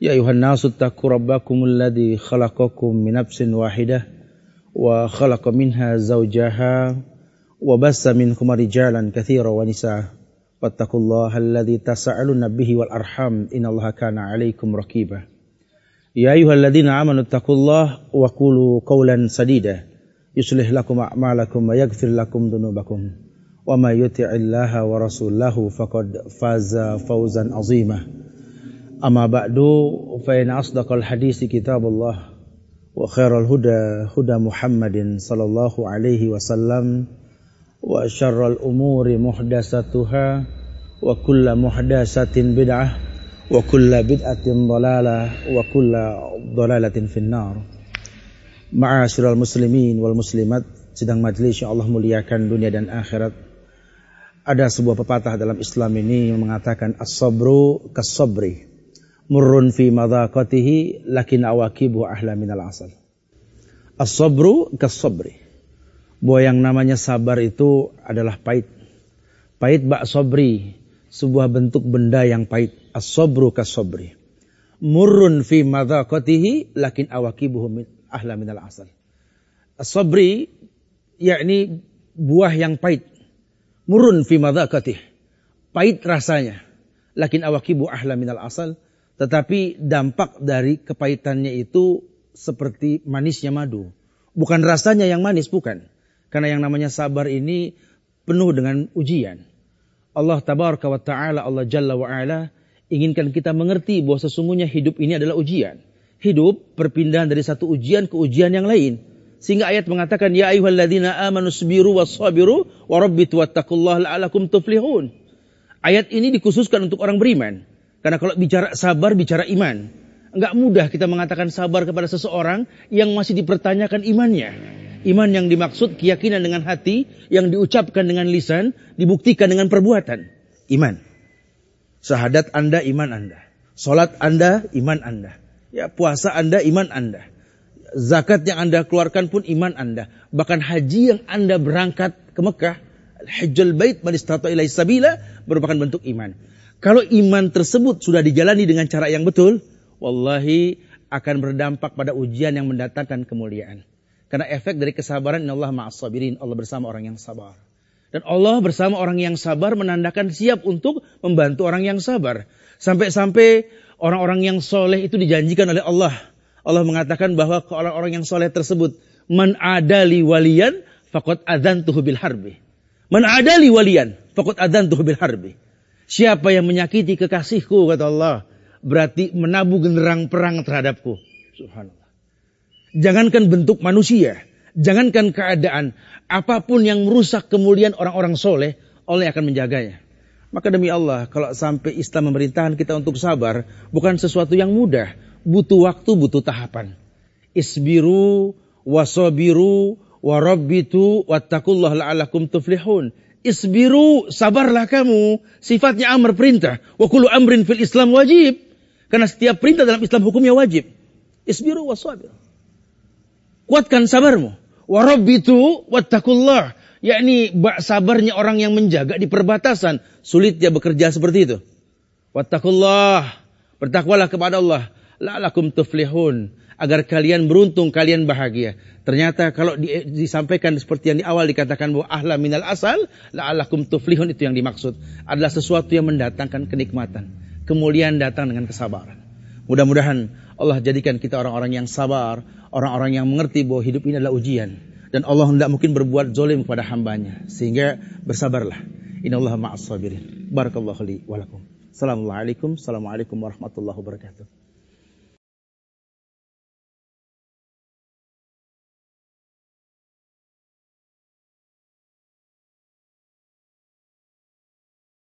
يا أيها الناس اتقوا ربكم الذي خلقكم من نفس واحدة وخلق منها زوجها وبس منكم رجالا كثيرا ونساء. واتقوا الله الذي تسألون به والأرحام إن الله كان عليكم رقيبا. يا أيها الذين آمنوا اتقوا الله وقولوا قولا سديدا. يصلح لكم أعمالكم ويغفر لكم ذنوبكم. وما يطع الله ورسوله فقد فاز فوزا عظيما. أما بعد فإن أصدق الحديث كتاب الله وخير الهدى هدى محمد صلى الله عليه وسلم وشر الأمور محدثاتها وكل محدثة بدعة وكل بدعة ضلالة وكل ضلالة في النار Ma'asyiral muslimin wal muslimat sedang majlis yang Allah muliakan dunia dan akhirat. Ada sebuah pepatah dalam Islam ini yang mengatakan as-sabru kas-sabri. Murrun fi madaqatihi lakin awakibu ahla minal asal. As-sabru kas-sabri. Bahwa yang namanya sabar itu adalah pahit. Pahit bak sabri. Sebuah bentuk benda yang pahit. As-sabru kas-sabri. Murrun fi madaqatihi lakin awakibuhu min ahla minal asal. As-sabri yakni buah yang pahit. Murun fi madakatih. Pahit rasanya. Lakin awakibu ahla minal asal. Tetapi dampak dari kepahitannya itu seperti manisnya madu. Bukan rasanya yang manis, bukan. Karena yang namanya sabar ini penuh dengan ujian. Allah tabaraka wa ta'ala, Allah jalla wa ala, inginkan kita mengerti bahwa sesungguhnya hidup ini adalah ujian hidup perpindahan dari satu ujian ke ujian yang lain. Sehingga ayat mengatakan ya ayyuhalladzina amanu sabiru wassabiru warabbitu wattaqullaha la'alakum tuflihun. Ayat ini dikhususkan untuk orang beriman. Karena kalau bicara sabar bicara iman. Enggak mudah kita mengatakan sabar kepada seseorang yang masih dipertanyakan imannya. Iman yang dimaksud keyakinan dengan hati, yang diucapkan dengan lisan, dibuktikan dengan perbuatan. Iman. Sahadat Anda, iman Anda. Salat Anda, iman Anda. Ya, puasa Anda iman Anda. Zakat yang Anda keluarkan pun iman Anda. Bahkan haji yang Anda berangkat ke Mekah, Hajjal Bait man istata ilaihi sabila merupakan bentuk iman. Kalau iman tersebut sudah dijalani dengan cara yang betul, wallahi akan berdampak pada ujian yang mendatangkan kemuliaan. Karena efek dari kesabaran Allah ma'as sabirin, Allah bersama orang yang sabar. Dan Allah bersama orang yang sabar menandakan siap untuk membantu orang yang sabar. Sampai-sampai orang-orang yang soleh itu dijanjikan oleh Allah. Allah mengatakan bahwa ke orang-orang yang soleh tersebut, man adali walian, fakot adzan bil harbi. Man adali walian, fakot adzan bil harbi. Siapa yang menyakiti kekasihku, kata Allah, berarti menabuh genderang perang terhadapku. Subhanallah. Jangankan bentuk manusia, jangankan keadaan, apa pun yang merusak kemuliaan orang-orang soleh, Allah akan menjaganya. Maka demi Allah, kalau sampai Islam memerintahkan kita untuk sabar, bukan sesuatu yang mudah. Butuh waktu, butuh tahapan. Isbiru, wasobiru, warabbitu, wattakullah la'alakum tuflihun. Isbiru, sabarlah kamu. Sifatnya amr perintah. Wa kullu amrin fil Islam wajib. Karena setiap perintah dalam Islam hukumnya wajib. Isbiru wasabir. Kuatkan sabarmu. Warabbitu wattakullah yakni sabarnya orang yang menjaga di perbatasan, dia bekerja seperti itu. Wattaqullah, bertakwalah kepada Allah, la'alakum tuflihun, agar kalian beruntung, kalian bahagia. Ternyata kalau di, disampaikan seperti yang di awal dikatakan bahwa ahla minal asal, la'alakum tuflihun itu yang dimaksud. Adalah sesuatu yang mendatangkan kenikmatan. Kemuliaan datang dengan kesabaran. Mudah-mudahan Allah jadikan kita orang-orang yang sabar, orang-orang yang mengerti bahwa hidup ini adalah ujian dan Allah tidak mungkin berbuat zolim kepada hambanya sehingga bersabarlah innallaha ma'as sabirin barakallahu li wa lakum assalamualaikum warahmatullahi wabarakatuh